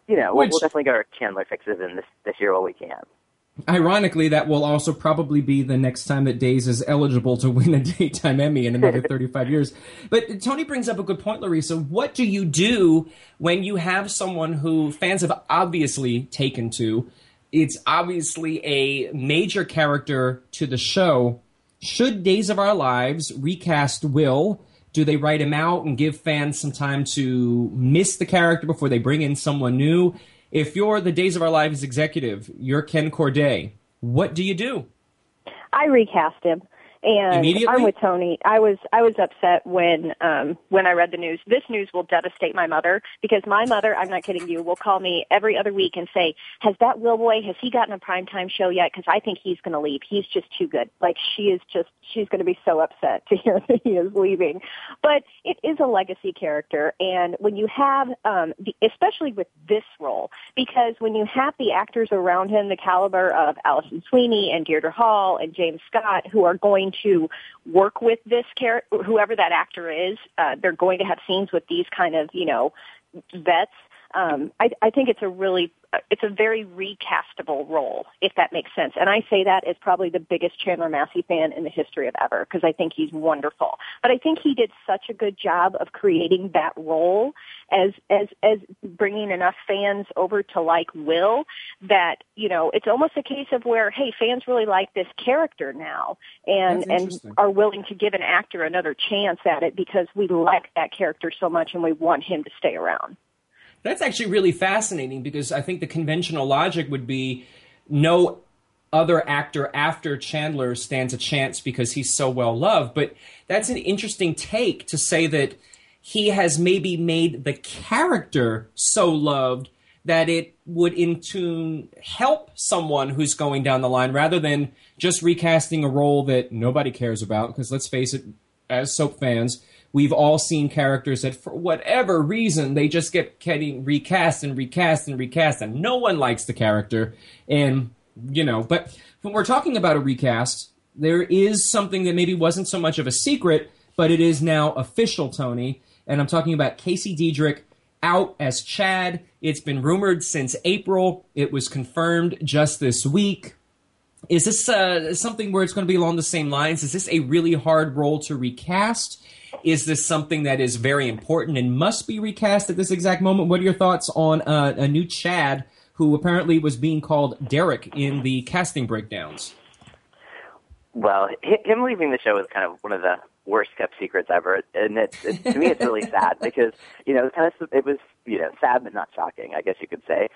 you know, we'll, we'll definitely get our Chandler fixes in this this year while we can. Ironically, that will also probably be the next time that Days is eligible to win a daytime Emmy in another 35 years. But Tony brings up a good point, Larissa. What do you do when you have someone who fans have obviously taken to? It's obviously a major character to the show. Should Days of Our Lives recast Will? Do they write him out and give fans some time to miss the character before they bring in someone new? If you're the Days of Our Lives executive, you're Ken Corday, what do you do? I recast him. And I'm with Tony. I was I was upset when um when I read the news. This news will devastate my mother because my mother, I'm not kidding you, will call me every other week and say, "Has that Will boy has he gotten a primetime show yet because I think he's going to leave. He's just too good." Like she is just she's going to be so upset to hear that he is leaving. But it is a legacy character and when you have um the, especially with this role because when you have the actors around him the caliber of Alison Sweeney and Deirdre Hall and James Scott who are going to work with this character, whoever that actor is. Uh, they're going to have scenes with these kind of, you know, vets. Um, I, I think it's a really it's a very recastable role, if that makes sense. And I say that as probably the biggest Chandler Massey fan in the history of ever, because I think he's wonderful. But I think he did such a good job of creating that role as as as bringing enough fans over to like Will that you know it's almost a case of where hey fans really like this character now and and are willing to give an actor another chance at it because we like that character so much and we want him to stay around. That's actually really fascinating because I think the conventional logic would be no other actor after Chandler stands a chance because he's so well loved. But that's an interesting take to say that he has maybe made the character so loved that it would in tune help someone who's going down the line rather than just recasting a role that nobody cares about. Because let's face it, as soap fans, we've all seen characters that for whatever reason they just get getting recast and recast and recast and no one likes the character. And you know but when we're talking about a recast there is something that maybe wasn't so much of a secret but it is now official tony. And i'm talking about casey deidrick out as chad. It's been rumored since april. It was confirmed just this week. Is this uh, something where it's going to be along the same lines? Is this a really hard role to recast is this something that is very important and must be recast at this exact moment? What are your thoughts on uh, a new Chad who apparently was being called Derek in the casting breakdowns? Well, him leaving the show is kind of one of the worst kept secrets ever, and to me it's really sad because you know it kind of it was you know sad but not shocking, I guess you could say.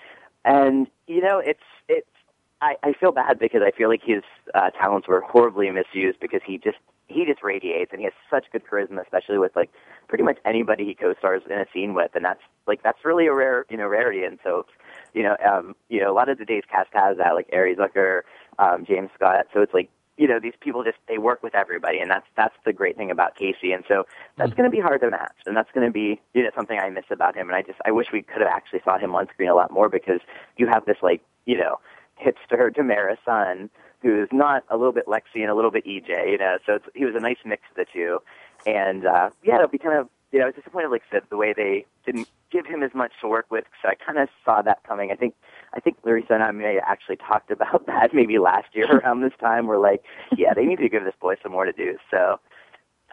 And you know it's I, I feel bad because I feel like his uh, talents were horribly misused because he just he just radiates, and he has such good charisma, especially with like pretty much anybody he co-stars in a scene with, and that's like that's really a rare you know rarity in soaps. You know, um, you know, a lot of the days cast has that, like Ari Zucker, um, James Scott. So it's like you know these people just they work with everybody and that's that's the great thing about Casey and so that's Mm. going to be hard to match and that's going to be you know something I miss about him and I just I wish we could have actually saw him on screen a lot more because you have this like you know hipster DiMera son who's not a little bit Lexi and a little bit EJ you know so it's, he was a nice mix of the two and uh yeah it'll be kind of you know I was disappointed like I said the way they didn't give him as much to work with so I kind of saw that coming I think I think Larissa and I may actually talked about that maybe last year around this time. We're like, yeah, they need to give this boy some more to do. So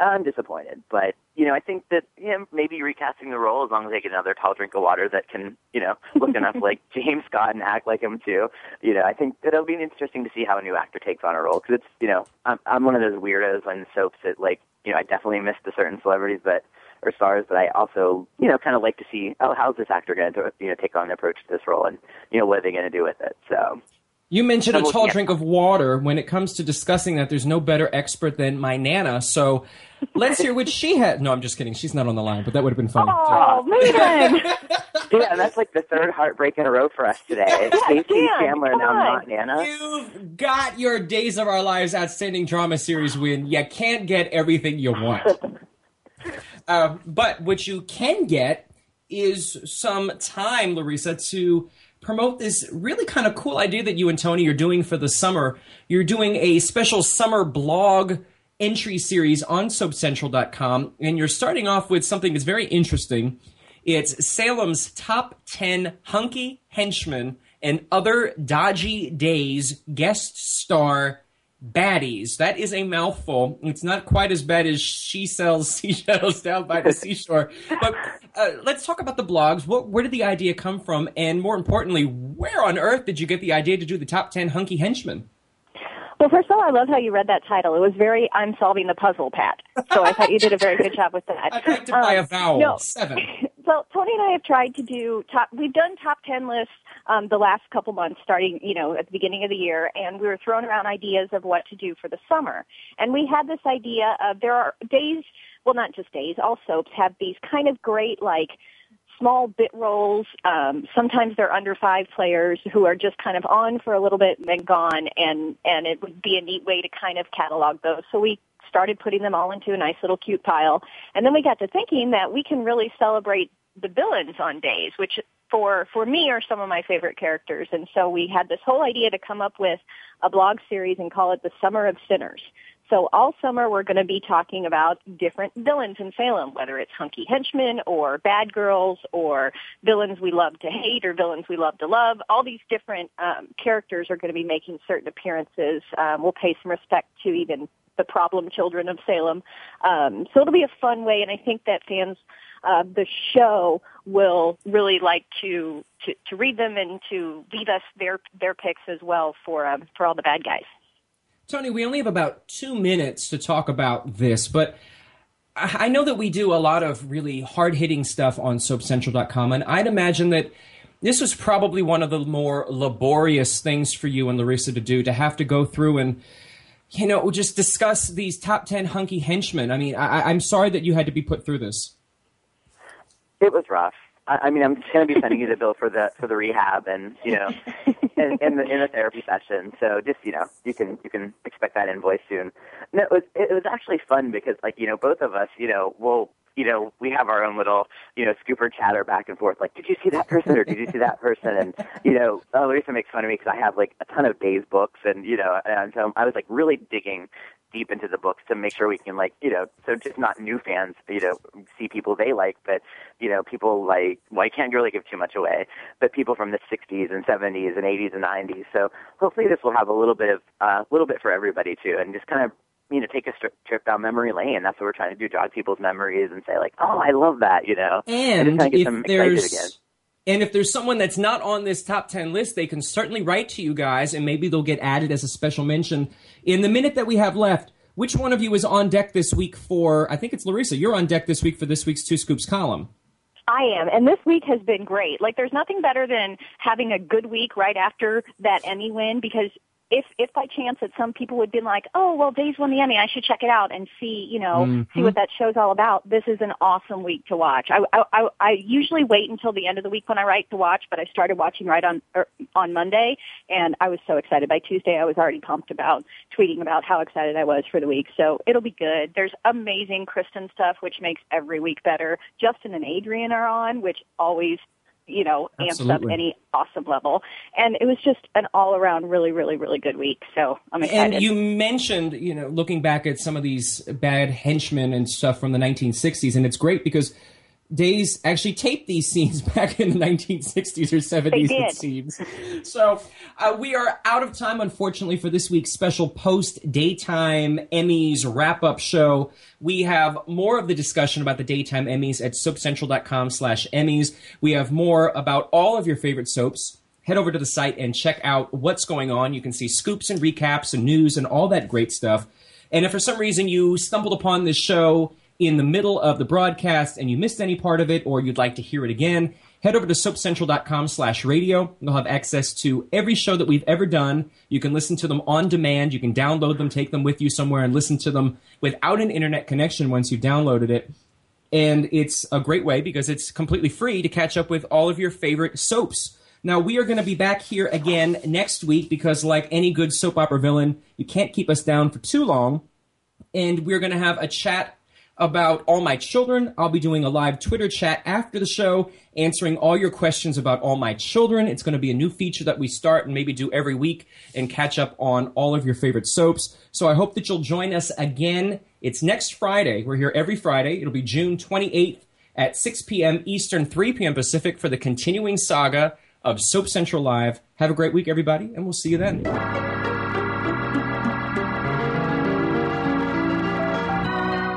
I'm disappointed, but you know, I think that him maybe recasting the role as long as they get another tall drink of water that can, you know, look enough like James Scott and act like him too. You know, I think that it'll be interesting to see how a new actor takes on a role because it's, you know, I'm I'm one of those weirdos on soaps that like, you know, I definitely miss the certain celebrities, but or stars, but I also, you know, kind of like to see, oh, how's this actor going to, you know, take on the approach to this role, and you know, what are they going to do with it? So, You mentioned a I'm tall drink of water. When it comes to discussing that, there's no better expert than my Nana. So let's hear what she had. No, I'm just kidding. She's not on the line, but that would have been fun. Oh, man. yeah, that's like the third heartbreak in a row for us today. Casey Dan, Chandler, now on. not Nana. You've got your Days of Our Lives Outstanding Drama Series win. You can't get everything you want. Uh, but what you can get is some time, Larissa, to promote this really kind of cool idea that you and Tony are doing for the summer. You're doing a special summer blog entry series on soapcentral.com, and you're starting off with something that's very interesting. It's Salem's top 10 hunky henchmen and other dodgy days guest star baddies. That is a mouthful. It's not quite as bad as she sells seashells down by the seashore. But uh, let's talk about the blogs. What, where did the idea come from? And more importantly, where on earth did you get the idea to do the top 10 hunky henchmen? Well, first of all, I love how you read that title. It was very "I'm solving the puzzle," Pat. So I thought you did a very good job with that. I'd like to buy a Um, vowel. no. Seven. Well, Tony and I have tried to do top. We've done top ten lists um, the last couple months, starting you know at the beginning of the year, and we were throwing around ideas of what to do for the summer. And we had this idea of there are days, well, not just days. All soaps have these kind of great like small bit roles. Um, sometimes they're under five players who are just kind of on for a little bit and then gone, and and it would be a neat way to kind of catalog those. So we started putting them all into a nice little cute pile, and then we got to thinking that we can really celebrate the villains on days, which for for me are some of my favorite characters. And so we had this whole idea to come up with a blog series and call it the Summer of Sinners. So all summer we're going to be talking about different villains in Salem, whether it's hunky henchmen or bad girls or villains we love to hate or villains we love to love. All these different um, characters are going to be making certain appearances. Um, we'll pay some respect to even the problem children of Salem. Um, so it'll be a fun way, and I think that fans of the show will really like to, to to read them and to leave us their their picks as well for um, for all the bad guys. Tony, we only have about two minutes to talk about this, but I know that we do a lot of really hard hitting stuff on SoapCentral.com, and I'd imagine that this was probably one of the more laborious things for you and Larissa to do to have to go through and, you know, just discuss these top 10 hunky henchmen. I mean, I, I'm sorry that you had to be put through this. It was rough. I, I mean, I'm just going to be sending you the bill for the for the rehab and you know, and, and the in the therapy session. So just you know, you can you can expect that invoice soon. No, it was it was actually fun because like you know, both of us, you know, will you know, we have our own little, you know, scooper chatter back and forth. Like, did you see that person or did you see that person? And, you know, uh, Larissa makes fun of me because I have like a ton of Days books and, you know, and so I was like really digging deep into the books to make sure we can like, you know, so just not new fans, you know, see people they like, but, you know, people like, well, I can't really give too much away, but people from the 60s and 70s and 80s and 90s. So hopefully this will have a little bit of, a uh, little bit for everybody too and just kind of you know, take a stri- trip down memory lane. That's what we're trying to do, jog people's memories and say like, oh, I love that, you know. And just kinda get them excited again. And if there's someone that's not on this top 10 list, they can certainly write to you guys and maybe they'll get added as a special mention. In the minute that we have left, which one of you is on deck this week for I think it's Larissa, you're on deck this week for this week's Two Scoops column. I am, and this week has been great. Like, there's nothing better than having a good week right after that Emmy win because if if by chance that some people would be like, oh well, Days won the Emmy, I should check it out and see you know Mm-hmm. see what that show's all about. This is an awesome week to watch. I, I I I usually wait until the end of the week when I write to watch, but I started watching right on er, on Monday, and I was so excited. By Tuesday, I was already pumped about tweeting about how excited I was for the week. So it'll be good. There's amazing Kristen stuff, which makes every week better. Justin and Adrian are on, which always you know, amps up any awesome level. And it was just an all around really, really, really good week. So I'm excited. And you mentioned, you know, looking back at some of these bad henchmen and stuff from the 1960s, and it's great because Days actually taped these scenes back in the 1960s or 70s, did. it seems. So uh, we are out of time, unfortunately, for this week's special post daytime Emmys wrap up show. We have more of the discussion about the daytime Emmys at soapcentral.com slash Emmys. We have more about all of your favorite soaps head over to the site and check out what's going on. You can see scoops and recaps and news and all that great stuff. And if for some reason you stumbled upon this show in the middle of the broadcast and you missed any part of it or you'd like to hear it again, head over to soapcentral.com slash radio. You'll have access to every show that we've ever done. You can listen to them on demand. You can download them, take them with you somewhere and listen to them without an internet connection once you've downloaded it. And it's a great way because it's completely free to catch up with all of your favorite soaps. Now, we are going to be back here again next week because, like any good soap opera villain, you can't keep us down for too long. And we're going to have a chat about All My Children. I'll be doing a live Twitter chat after the show, answering all your questions about All My Children. It's going to be a new feature that we start and maybe do every week and catch up on all of your favorite soaps. So I hope that you'll join us again. It's next Friday. We're here every Friday. It'll be June 28th at 6 p.m. Eastern, 3 p.m. Pacific for the continuing saga of Soap Central Live. Have a great week, everybody, and we'll see you then.